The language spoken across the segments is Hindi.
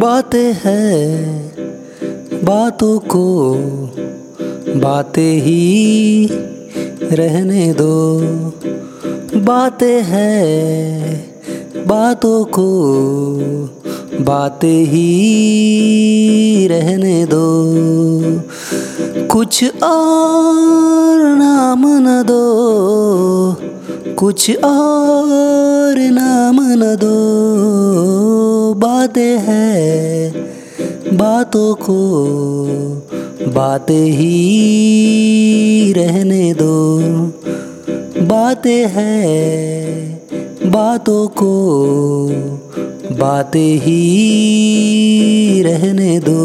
बातें हैं, बातों को बातें ही रहने दो। बातें हैं, बातों को बातें ही रहने दो। कुछ और नाम न दो, कुछ और नाम न दो। बातों को बातें ही रहने दो। बातें हैं बातों को बातें ही रहने दो।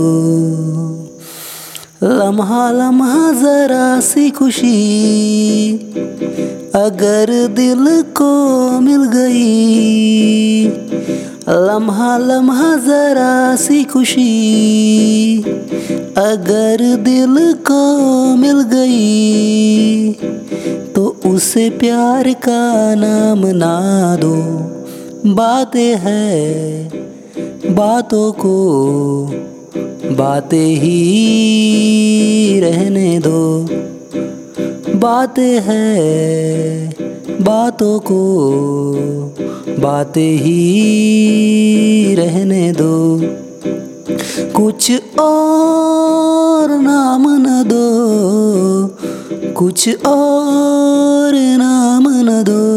लम्हा लम्हा जरा सी खुशी अगर दिल को मिल गई लम्हा लम्हा जरा सी खुशी। अगर दिल को मिल गई तो उसे प्यार का नाम ना दो। बातें है, बातों को बातें ही रहने दो। बातें है, बातों को बातें ही रहने दो। कुछ और नाम न दो। कुछ और नाम न दो।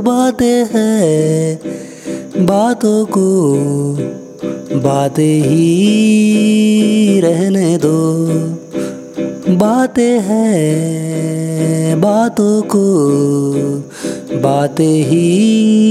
बातें हैं बातों को। बातें ही रहने दो। बातें हैं बातों को। बातें ही